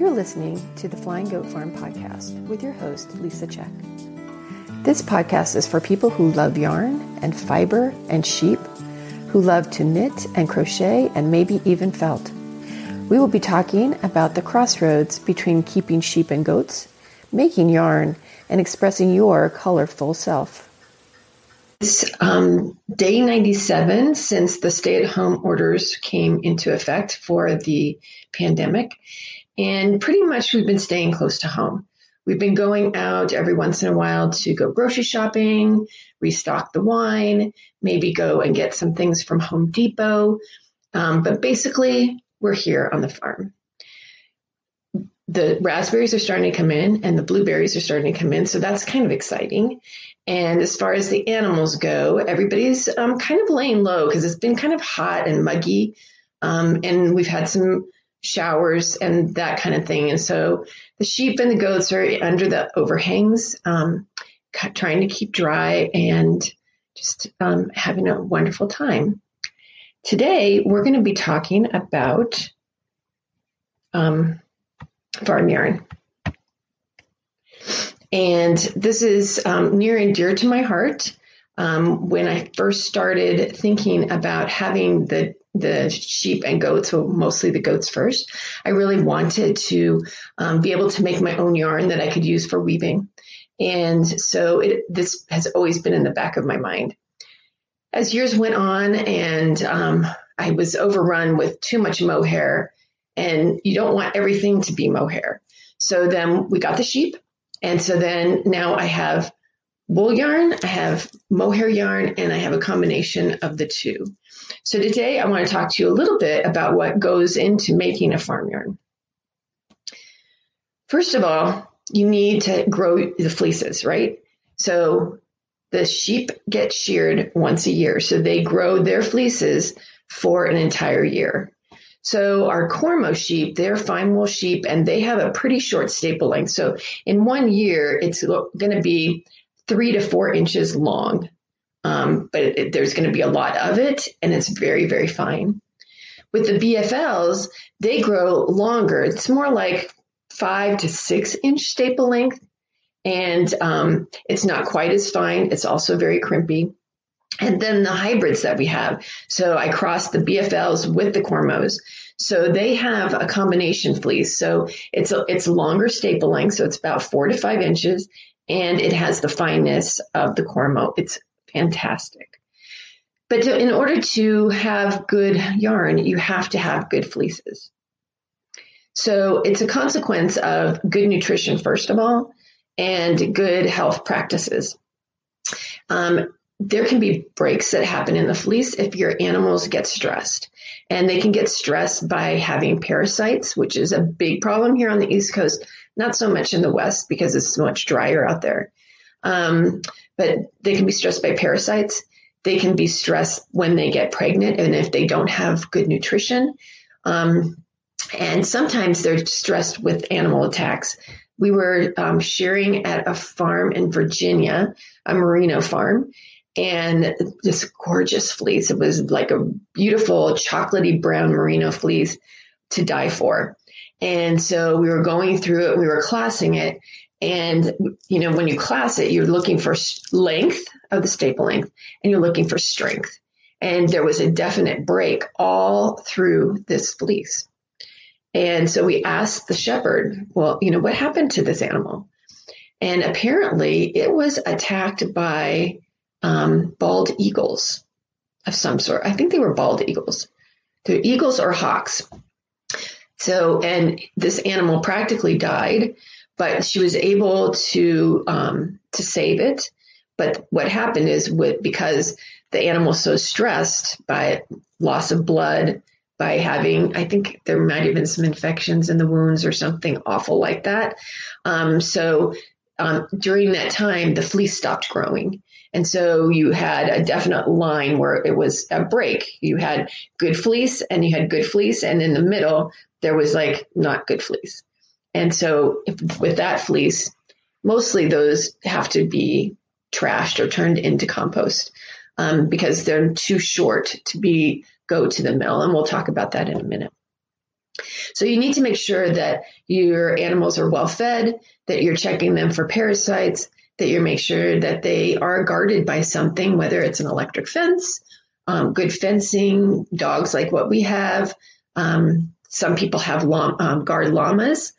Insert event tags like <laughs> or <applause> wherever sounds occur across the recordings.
You're listening to the Flying Goat Farm podcast with your host, Lisa Check. This podcast is for people who love yarn and fiber and sheep, who love to knit and crochet and maybe even felt. We will be talking about the crossroads between keeping sheep and goats, making yarn, and expressing your colorful self. It's um, day 97 since the stay at home orders came into effect for the pandemic. And pretty much we've been staying close to home. We've been going out every once in a while to go grocery shopping, restock the wine, maybe go and get some things from Home Depot. Um, but basically, we're here on the farm. The raspberries are starting to come in and the blueberries are starting to come in. So that's kind of exciting. And as far as the animals go, everybody's um, kind of laying low because it's been kind of hot and muggy. Um, and we've had some showers and that kind of thing. And so the sheep and the goats are under the overhangs, um, trying to keep dry and just um, having a wonderful time. Today, we're going to be talking about um, farm yarn. And this is um, near and dear to my heart. Um, when I first started thinking about having the the sheep and goats, well, mostly the goats first, I really wanted to um, be able to make my own yarn that I could use for weaving. And so it, this has always been in the back of my mind. As years went on and um, I was overrun with too much mohair, and you don't want everything to be mohair. So then we got the sheep. And so then now I have wool yarn, I have mohair yarn, and I have a combination of the two. So today I want to talk to you a little bit about what goes into making a farm yarn. First of all, you need to grow the fleeces, right? So the sheep get sheared once a year. So they grow their fleeces for an entire year. So our Cormo sheep, they're fine wool sheep and they have a pretty short staple length. So in one year, it's going to be three to four inches long. Um, but it, there's going to be a lot of it and it's very, very fine. With the BFLs, they grow longer. It's more like five to six inch staple length. And um, it's not quite as fine. It's also very crimpy. And then the hybrids that we have. So I crossed the BFLs with the Cormos. So they have a combination fleece. So it's a, it's longer staple length. So it's about four to five inches and it has the fineness of the Cormo. It's fantastic. But to, in order to have good yarn, you have to have good fleeces. So it's a consequence of good nutrition, first of all, and good health practices. Um, there can be breaks that happen in the fleece if your animals get stressed. And they can get stressed by having parasites, which is a big problem here on the East Coast, not so much in the West because it's much drier out there. Um, but they can be stressed by parasites. They can be stressed when they get pregnant and if they don't have good nutrition. Um, and sometimes they're stressed with animal attacks. We were um, shearing at a farm in Virginia, a merino farm, and this gorgeous fleece. It was like a beautiful chocolatey brown merino fleece to die for. And so we were going through it, we were classing it. And, you know, when you class it, you're looking for length of the staple length and you're looking for strength. And there was a definite break all through this fleece. And so we asked the shepherd, well, you know, what happened to this animal? And apparently it was attacked by um, bald eagles of some sort. I think they were bald eagles. They're eagles or hawks. So, and this animal practically died, but she was able to um, to save it. But what happened is, with because the animal was so stressed by loss of blood, by having, I think there might have been some infections in the wounds or something awful like that. Um, so um, during that time, the fleece stopped growing. And so you had a definite line where it was a break. You had good fleece and you had good fleece. And in the middle, there was like not good fleece. And so if, with that fleece, mostly those have to be trashed or turned into compost um, because they're too short to be go to the mill. And we'll talk about that in a minute. So you need to make sure that your animals are well fed, that you're checking them for parasites, that you make sure that they are guarded by something, whether it's an electric fence, um, good fencing, dogs like what we have. Um, some people have um, guard llamas.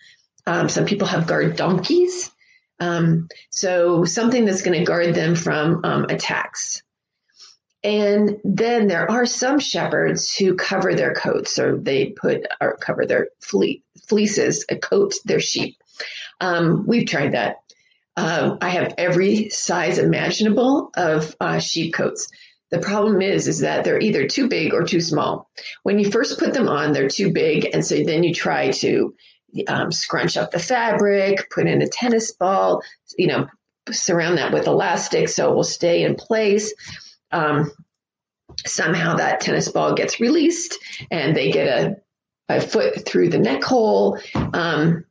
Um, some people have guard donkeys. Um, so something that's going to guard them from um, attacks. And then there are some shepherds who cover their coats, or they put or cover their fle- fleeces, a coat their sheep. We've tried that. Uh, I have every size imaginable of uh, sheep coats. The problem is, is that they're either too big or too small. When you first put them on, they're too big, and so then you try to um, scrunch up the fabric, put in a tennis ball, you know, surround that with elastic so it will stay in place. Um, somehow that tennis ball gets released and they get a, a foot through the neck hole. Um,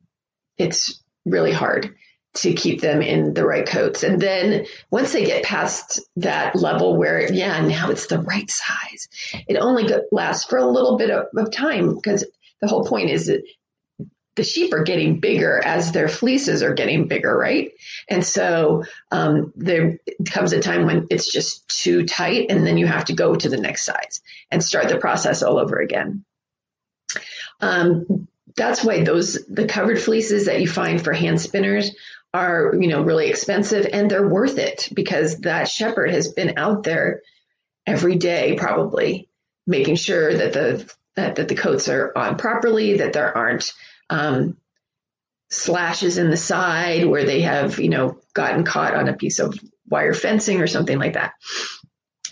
it's really hard to keep them in the right coats. And then once they get past that level where, yeah, now it's the right size, it only lasts for a little bit of, of time because the whole point is that the sheep are getting bigger as their fleeces are getting bigger, right? And so um, there comes a time when it's just too tight, and then you have to go to the next size and start the process all over again. Um, that's why those the covered fleeces that you find for hand spinners are you know really expensive and they're worth it because that shepherd has been out there every day probably making sure that the that, that the coats are on properly that there aren't um, slashes in the side where they have, you know, gotten caught on a piece of wire fencing or something like that.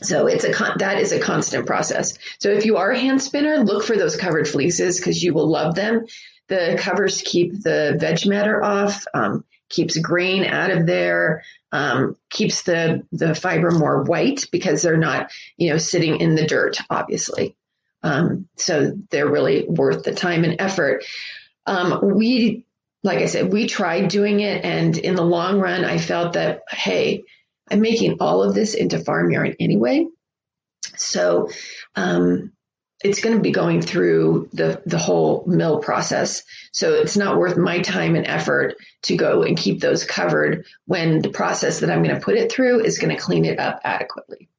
So it's a con- that is a constant process. So if you are a hand spinner, look for those covered fleeces because you will love them. The covers keep the veg matter off, um, keeps grain out of there, um, keeps the the fiber more white because they're not you know sitting in the dirt, obviously. Um, so they're really worth the time and effort. Um, we, like I said, we tried doing it. And in the long run, I felt that, hey, I'm making all of this into farm yarn anyway. So, um, it's going to be going through the the whole mill process so it's not worth my time and effort to go and keep those covered when the process that i'm going to put it through is going to clean it up adequately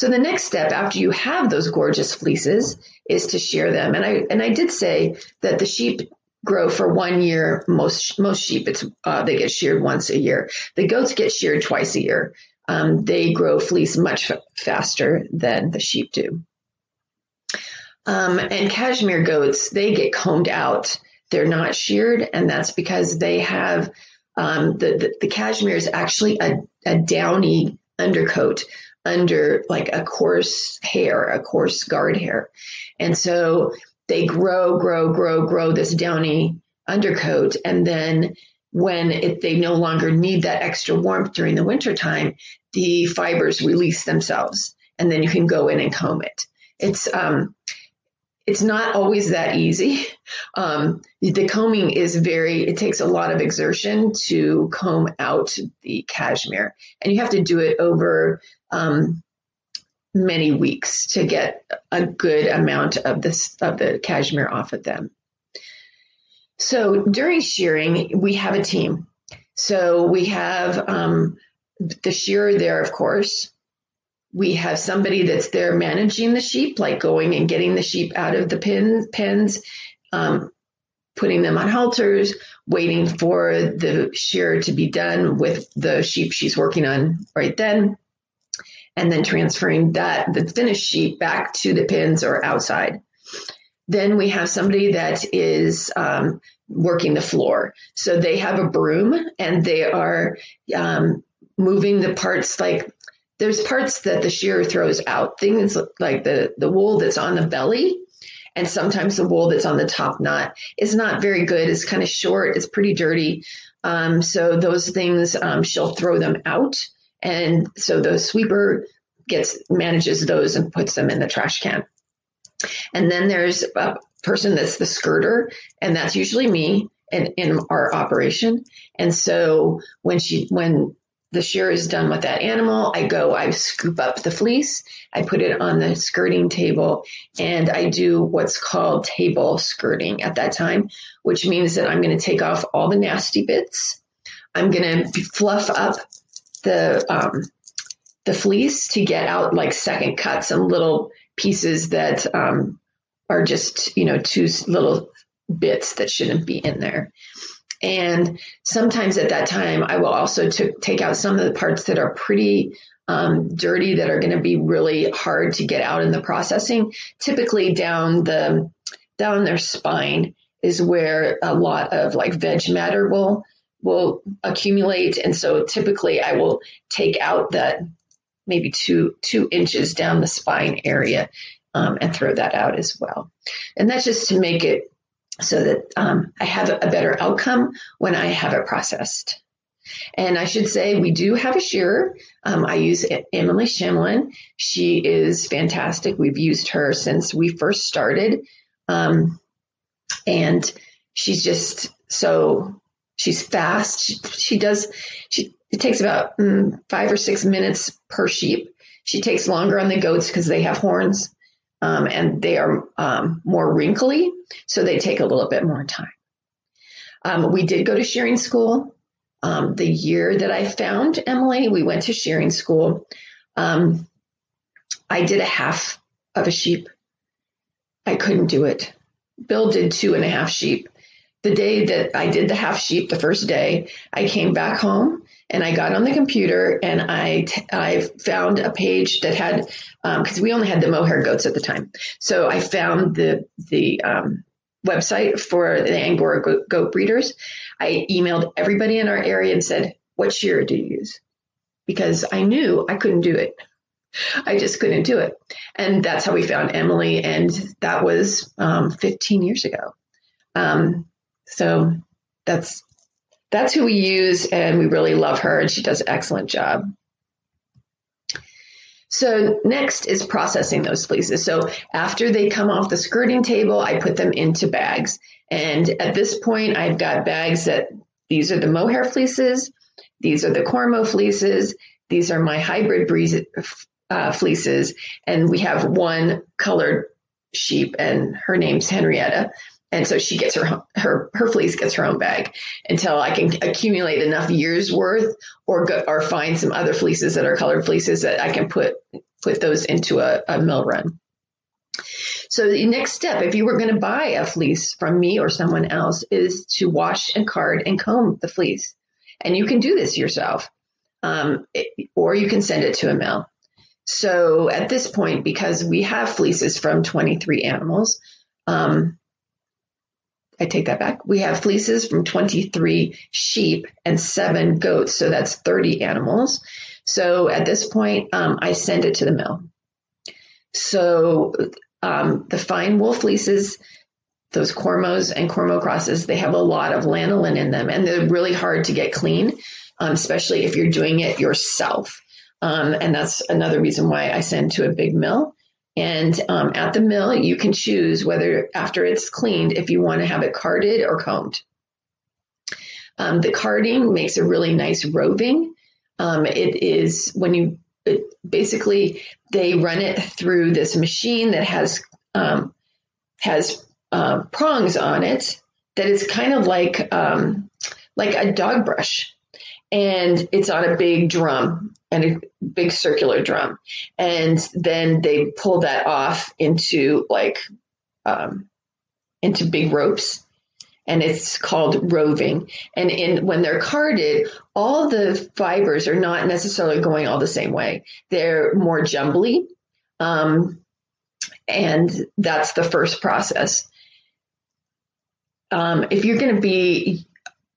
so the next step after you have those gorgeous fleeces is to shear them. And I and I did say that the sheep grow for one year. Most most sheep it's uh, they get sheared once a year. The goats get sheared twice a year. Um, they grow fleece much faster than the sheep do. Um, and cashmere goats they get combed out. They're not sheared, and that's because they have um, the, the the cashmere is actually a, a downy undercoat under like a coarse hair, a coarse guard hair. And so they grow, grow, grow, grow this downy undercoat. And then when it, they no longer need that extra warmth during the wintertime, the fibers release themselves and then you can go in and comb it. It's, um, it's not always that easy. <laughs> Um, the combing is very, it takes a lot of exertion to comb out the cashmere. And you have to do it over um, many weeks to get a good amount of this of the cashmere off of them. So during shearing, we have a team. So we have um, the shearer there, of course. We have somebody that's there managing the sheep, like going and getting the sheep out of the pin, pens, um, putting them on halters, waiting for the shear to be done with the sheep she's working on right then and then transferring that the finished sheep back to the pins or outside. Then we have somebody that is um, working the floor. So they have a broom and they are um, moving the parts like there's parts that the shearer throws out, things like the, the wool that's on the belly. And sometimes the wool that's on the top knot is not very good. It's kind of short. It's pretty dirty. Um, so those things, um, she'll throw them out and so the sweeper gets manages those and puts them in the trash can. And then there's a person that's the skirter, and that's usually me in, in our operation. And so when she when the shear is done with that animal, I go, I scoop up the fleece, I put it on the skirting table, and I do what's called table skirting at that time, which means that I'm going to take off all the nasty bits. I'm going to fluff up the um, the fleece to get out like second cuts and little pieces that um, are just you know two little bits that shouldn't be in there. And sometimes at that time, I will also t- take out some of the parts that are pretty um, dirty that are going to be really hard to get out in the processing. Typically, down the down their spine is where a lot of like veg matter will will accumulate, and so typically I will take out that maybe two two inches down the spine area um, and throw that out as well. And that's just to make it so that um, I have a better outcome when I have it processed. And I should say, we do have a shearer. Um, I use Emily Shimlin. She is fantastic. We've used her since we first started. Um, and she's just so, she's fast. She, she does, she, it takes about mm, five or six minutes per sheep. She takes longer on the goats because they have horns um, and they are um, more wrinkly, so they take a little bit more time. Um, we did go to shearing school. Um, the year that I found Emily, we went to shearing school. Um, I did a half of a sheep. I couldn't do it. Bill did two and a half sheep. The day that I did the half sheep, the first day, I came back home and I got on the computer and I, t- I found a page that had because um, we only had the mohair goats at the time. So I found the the um, website for the Angora goat, breeders. I emailed everybody in our area and said, "What shear do you use?" Because I knew I couldn't do it. I just couldn't do it, and that's how we found Emily, and that was um, 15 years ago. Um, so that's that's who we use, and we really love her, and she does an excellent job. So next is processing those fleeces. So after they come off the skirting table, I put them into bags. And at this point, I've got bags that these are the mohair fleeces, these are the cormo fleeces, these are my hybrid breeze, uh, fleeces, and we have one colored sheep, and her name's Henrietta and so she gets her her her fleece gets her own bag until I can accumulate enough years worth or go, or find some other fleeces that are colored fleeces that I can put put those into a, a mill run. So the next step, if you were going to buy a fleece from me or someone else, is to wash and card and comb the fleece, and you can do this yourself, um, it, or you can send it to a mill. So at this point, because we have fleeces from 23 animals, um, I take that back. We have fleeces from 23 sheep and seven goats. So that's 30 animals. So at this point, um, I send it to the mill. So um, the fine wool fleeces, those cormos and cormo crosses, they have a lot of lanolin in them and they're really hard to get clean, um, especially if you're doing it yourself. Um, and that's another reason why I send to a big mill and um, at the mill, you can choose whether after it's cleaned, if you want to have it carded or combed. Um, the carding makes a really nice roving. Um, it is when you it, basically they run it through this machine that has um, has uh, prongs on it that is kind of like um, like a dog brush and it's on a big drum and a big circular drum. And then they pull that off into like um, into big ropes. And it's called roving. And in when they're carded all the fibers are not necessarily going all the same way. They're more jumbly um, and that's the first process. Um, if you're going to be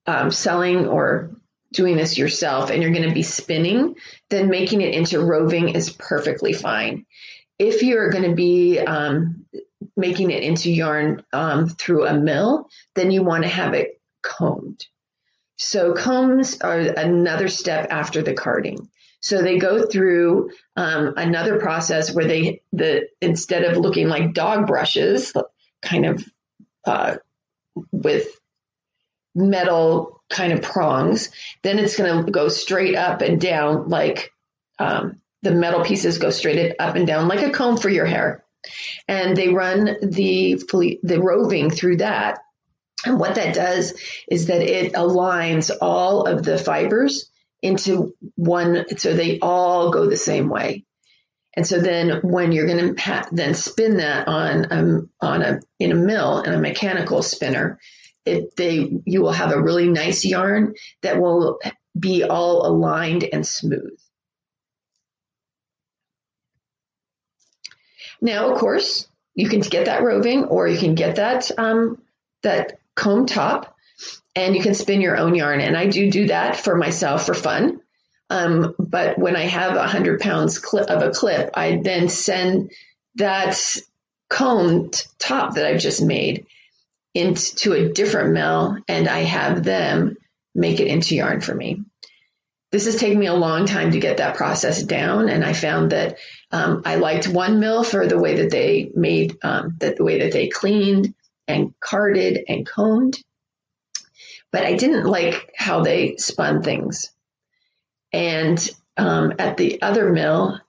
um, selling or doing this yourself and you're going to be spinning, then making it into roving is perfectly fine. If you're going to be um, making it into yarn um, through a mill, then you want to have it combed. So combs are another step after the carding. So they go through um, another process where they the instead of looking like dog brushes, kind of uh, with metal kind of prongs. Then it's going to go straight up and down like um, the metal pieces go straight up and down like a comb for your hair. And they run the the roving through that. And what that does is that it aligns all of the fibers into one, so they all go the same way. And so then when you're going to ha- then spin that on um, on a in a mill in a mechanical spinner, it they you will have a really nice yarn that will be all aligned and smooth. Now, of course, you can get that roving, or you can get that um, that comb top, and you can spin your own yarn. And I do do that for myself for fun. Um, but when I have a hundred pounds clip of a clip, I then send that combed top that I've just made into a different mill, and I have them make it into yarn for me. This has taken me a long time to get that process down, and I found that um, I liked one mill for the way that they made um, that the way that they cleaned and carded and combed, but I didn't like how they spun things. And um, at the other mill,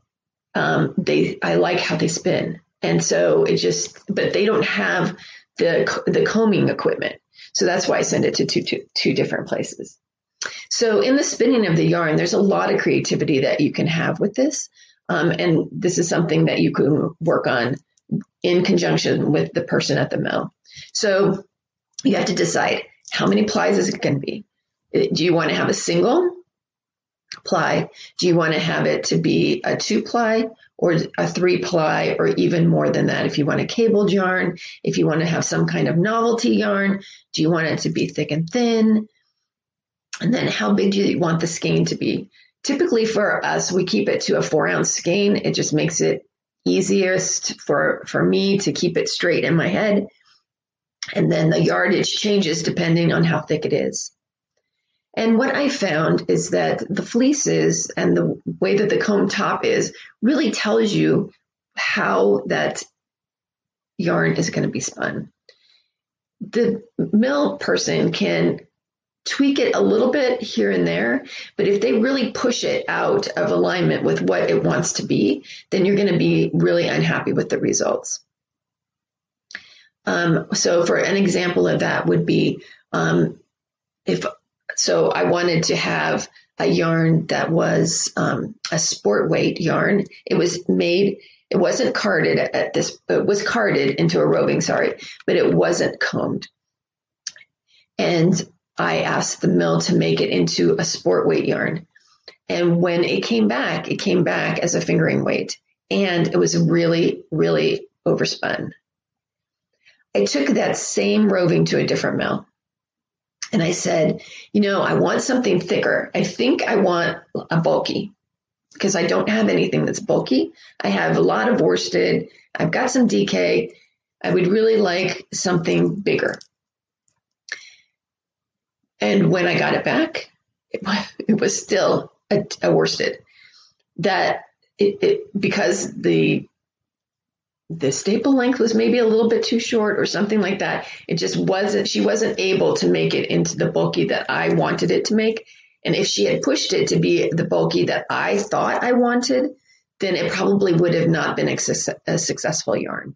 um, they I like how they spin, and so it just but they don't have the the combing equipment, so that's why I send it to two, two, two different places. So in the spinning of the yarn, there's a lot of creativity that you can have with this, um, and this is something that you can work on in conjunction with the person at the mill. So you have to decide how many plies is it going to be. Do you want to have a single ply? Do you want to have it to be a two ply or a three ply or even more than that? If you want a cabled yarn, if you want to have some kind of novelty yarn, do you want it to be thick and thin? And then how big do you want the skein to be? Typically for us, we keep it to a four ounce skein. It just makes it easiest for, for me to keep it straight in my head. And then the yardage changes depending on how thick it is. And what I found is that the fleeces and the way that the comb top is really tells you how that yarn is going to be spun. The mill person can tweak it a little bit here and there, but if they really push it out of alignment with what it wants to be, then you're going to be really unhappy with the results. Um, so, for an example of that, would be um, if so I wanted to have a yarn that was um, a sport weight yarn. It was made, it wasn't carded at this, it was carded into a roving, sorry, but it wasn't combed. And I asked the mill to make it into a sport weight yarn. And when it came back, it came back as a fingering weight. And it was really, really overspun. I took that same roving to a different mill and I said, you know, I want something thicker. I think I want a bulky because I don't have anything that's bulky. I have a lot of worsted. I've got some DK. I would really like something bigger. And when I got it back, it, <laughs> it was still a, a worsted. That it, it because the the staple length was maybe a little bit too short or something like that. It just wasn't, she wasn't able to make it into the bulky that I wanted it to make. And if she had pushed it to be the bulky that I thought I wanted, then it probably would have not been a, successful yarn.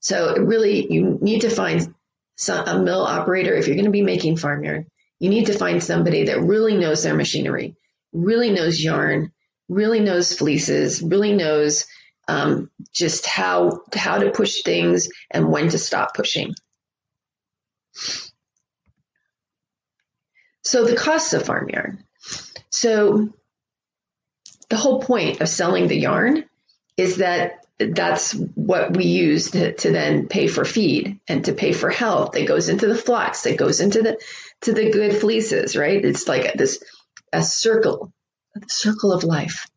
So really, you need to find some, a mill operator if you're going to be making farm yarn. You need to find somebody that really knows their machinery, really knows yarn, really knows fleeces, really knows um, just how how to push things and when to stop pushing. So the costs of farm yarn. So the whole point of selling the yarn is that that's what we use to, to then pay for feed and to pay for health that goes into the flax that goes into the to the good fleeces right it's like this a circle a circle of life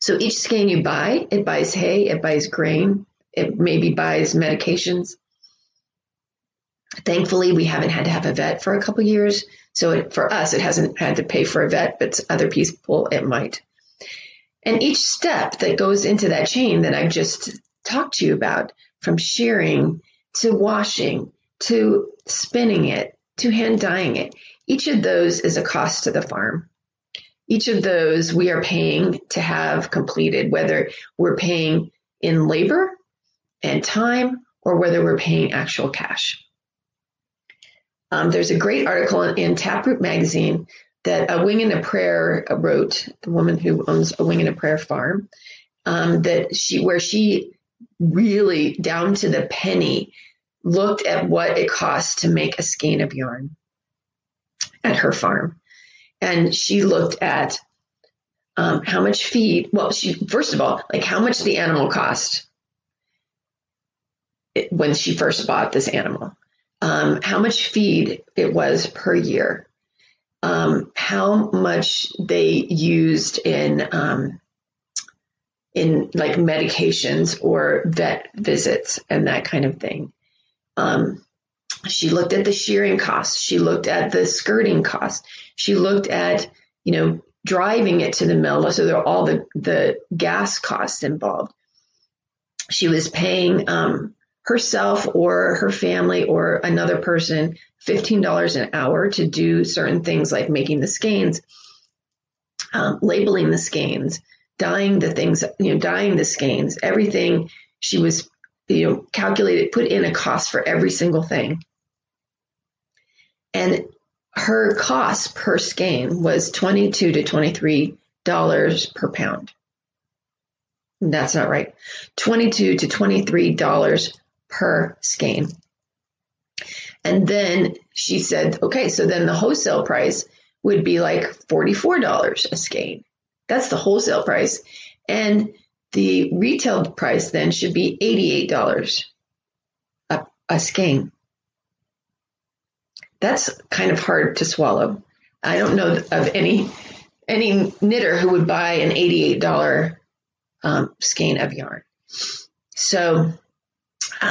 so each skein you buy, it buys hay, it buys grain, it maybe buys medications. Thankfully, we haven't had to have a vet for a couple years. So it, for us, it hasn't had to pay for a vet, but other people, it might. And each step that goes into that chain that I've just talked to you about, from shearing to washing to spinning it to hand dyeing it. Each of those is a cost to the farm. Each of those we are paying to have completed, whether we're paying in labor and time or whether we're paying actual cash. Um, there's a great article in Taproot magazine that a wing and a prayer wrote, the woman who owns a wing and a prayer farm, um, that she where she really down to the penny looked at what it costs to make a skein of yarn at her farm, and she looked at um, how much feed. Well, she first of all, like how much the animal cost when she first bought this animal, um, how much feed it was per year, um, how much they used in um, in like medications or vet visits and that kind of thing. Um, she looked at the shearing costs. She looked at the skirting costs. She looked at you know driving it to the mill, so there are all the the gas costs involved. She was paying um, herself or her family or another person $15 an hour to do certain things like making the skeins, um, labeling the skeins, dyeing the things, you know, dyeing the skeins, everything she was, you know, calculated, put in a cost for every single thing. And her cost per skein was 22 to $23 per pound. That's not right. 22 to $23 per skein. And then she said, okay, so then the wholesale price would be like $44 a skein. That's the wholesale price. And the retail price then should be $88 a, a skein. That's kind of hard to swallow. I don't know of any any knitter who would buy an $88 um, skein of yarn. So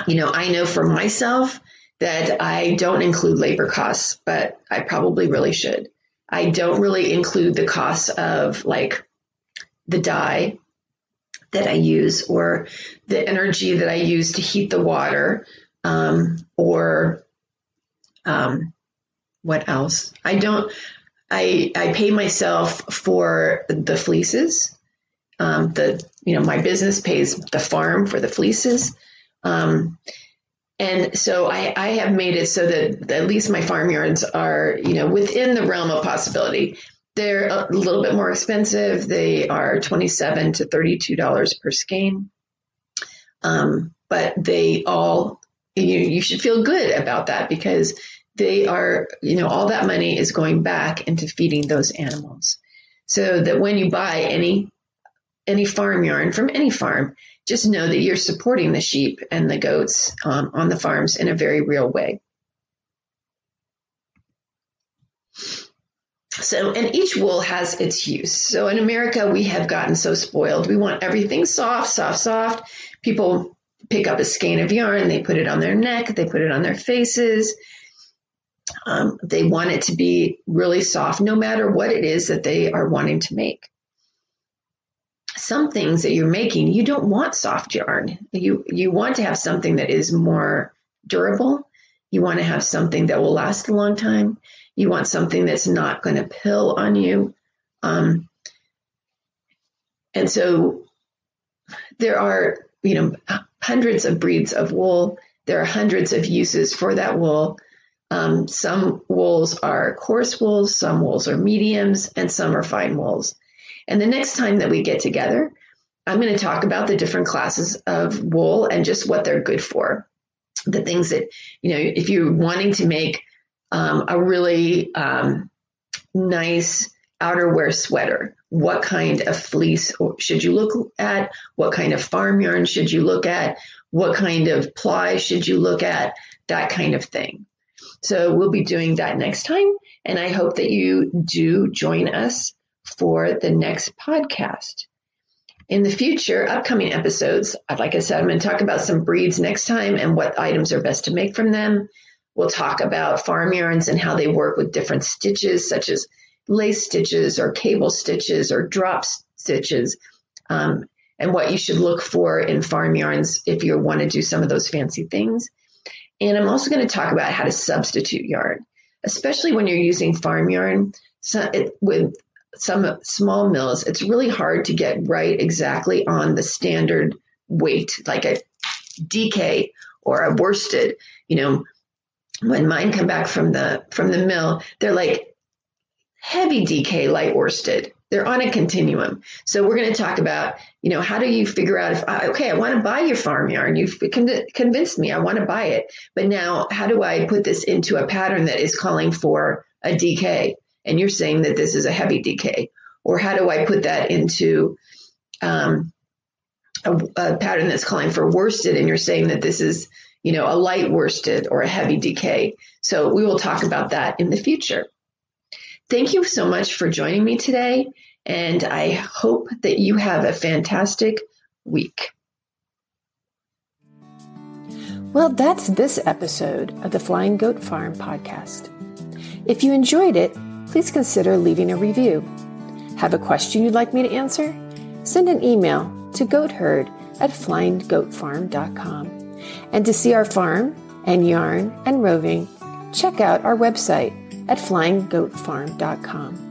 you know, I know for myself that I don't include labor costs, but I probably really should. I don't really include the costs of like the dye that I use or the energy that I use to heat the water um, or um, what else? I don't. I I pay myself for the fleeces. Um, the you know my business pays the farm for the fleeces. Um, and so I, I have made it so that at least my farm yarns are, you know, within the realm of possibility. They're a little bit more expensive. They are twenty-seven to thirty-two dollars per skein, um, but they all you you should feel good about that because they are, you know, all that money is going back into feeding those animals. So that when you buy any any farm yarn from any farm, just know that you're supporting the sheep and the goats um, on the farms in a very real way. So, and each wool has its use. So in America, we have gotten so spoiled. We want everything soft, soft, soft. People pick up a skein of yarn, they put it on their neck, they put it on their faces. Um, they want it to be really soft, no matter what it is that they are wanting to make some things that you're making, you don't want soft yarn. You you want to have something that is more durable. You want to have something that will last a long time. You want something that's not going to pill on you. Um, and so there are, you know, hundreds of breeds of wool. There are hundreds of uses for that wool. Um, some wools are coarse wools, some wools are mediums, and some are fine wools. And the next time that we get together, I'm going to talk about the different classes of wool and just what they're good for. The things that, you know, if you're wanting to make um, a really um, nice outerwear sweater, what kind of fleece should you look at? What kind of farm yarn should you look at? What kind of ply should you look at? That kind of thing. So we'll be doing that next time. And I hope that you do join us for the next podcast. In the future, upcoming episodes, like I said, I'm going to talk about some breeds next time and what items are best to make from them. We'll talk about farm yarns and how they work with different stitches, such as lace stitches or cable stitches or drop stitches, um, and what you should look for in farm yarns if you want to do some of those fancy things. And I'm also going to talk about how to substitute yarn. especially when you're using farm yarn so it, with some small mills, it's really hard to get right exactly on the standard weight, like a DK or a worsted. You know, when mine come back from the from the mill, they're like heavy DK light worsted. They're on a continuum. So we're going to talk about, you know, how do you figure out if ah, okay, I want to buy your farm yarn. You've convinced me I want to buy it, but now how do I put this into a pattern that is calling for a DK? And you're saying that this is a heavy DK or how do I put that into um, a, a pattern that's calling for worsted? And you're saying that this is you know, a light worsted or a heavy DK So we will talk about that in the future. Thank you so much for joining me today, and I hope that you have a fantastic week. Well, that's this episode of the Flying Goat Farm podcast. If you enjoyed it, please consider leaving a review. Have a question you'd like me to answer? Send an email to goatherd at flyinggoatfarm.com. And to see our farm and yarn and roving, check out our website at flyinggoatfarm.com.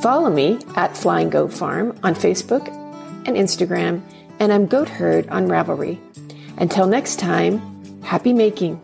Follow me at Flying Goat Farm on Facebook and Instagram, and I'm Goat Herd on Ravelry. Until next time, happy making.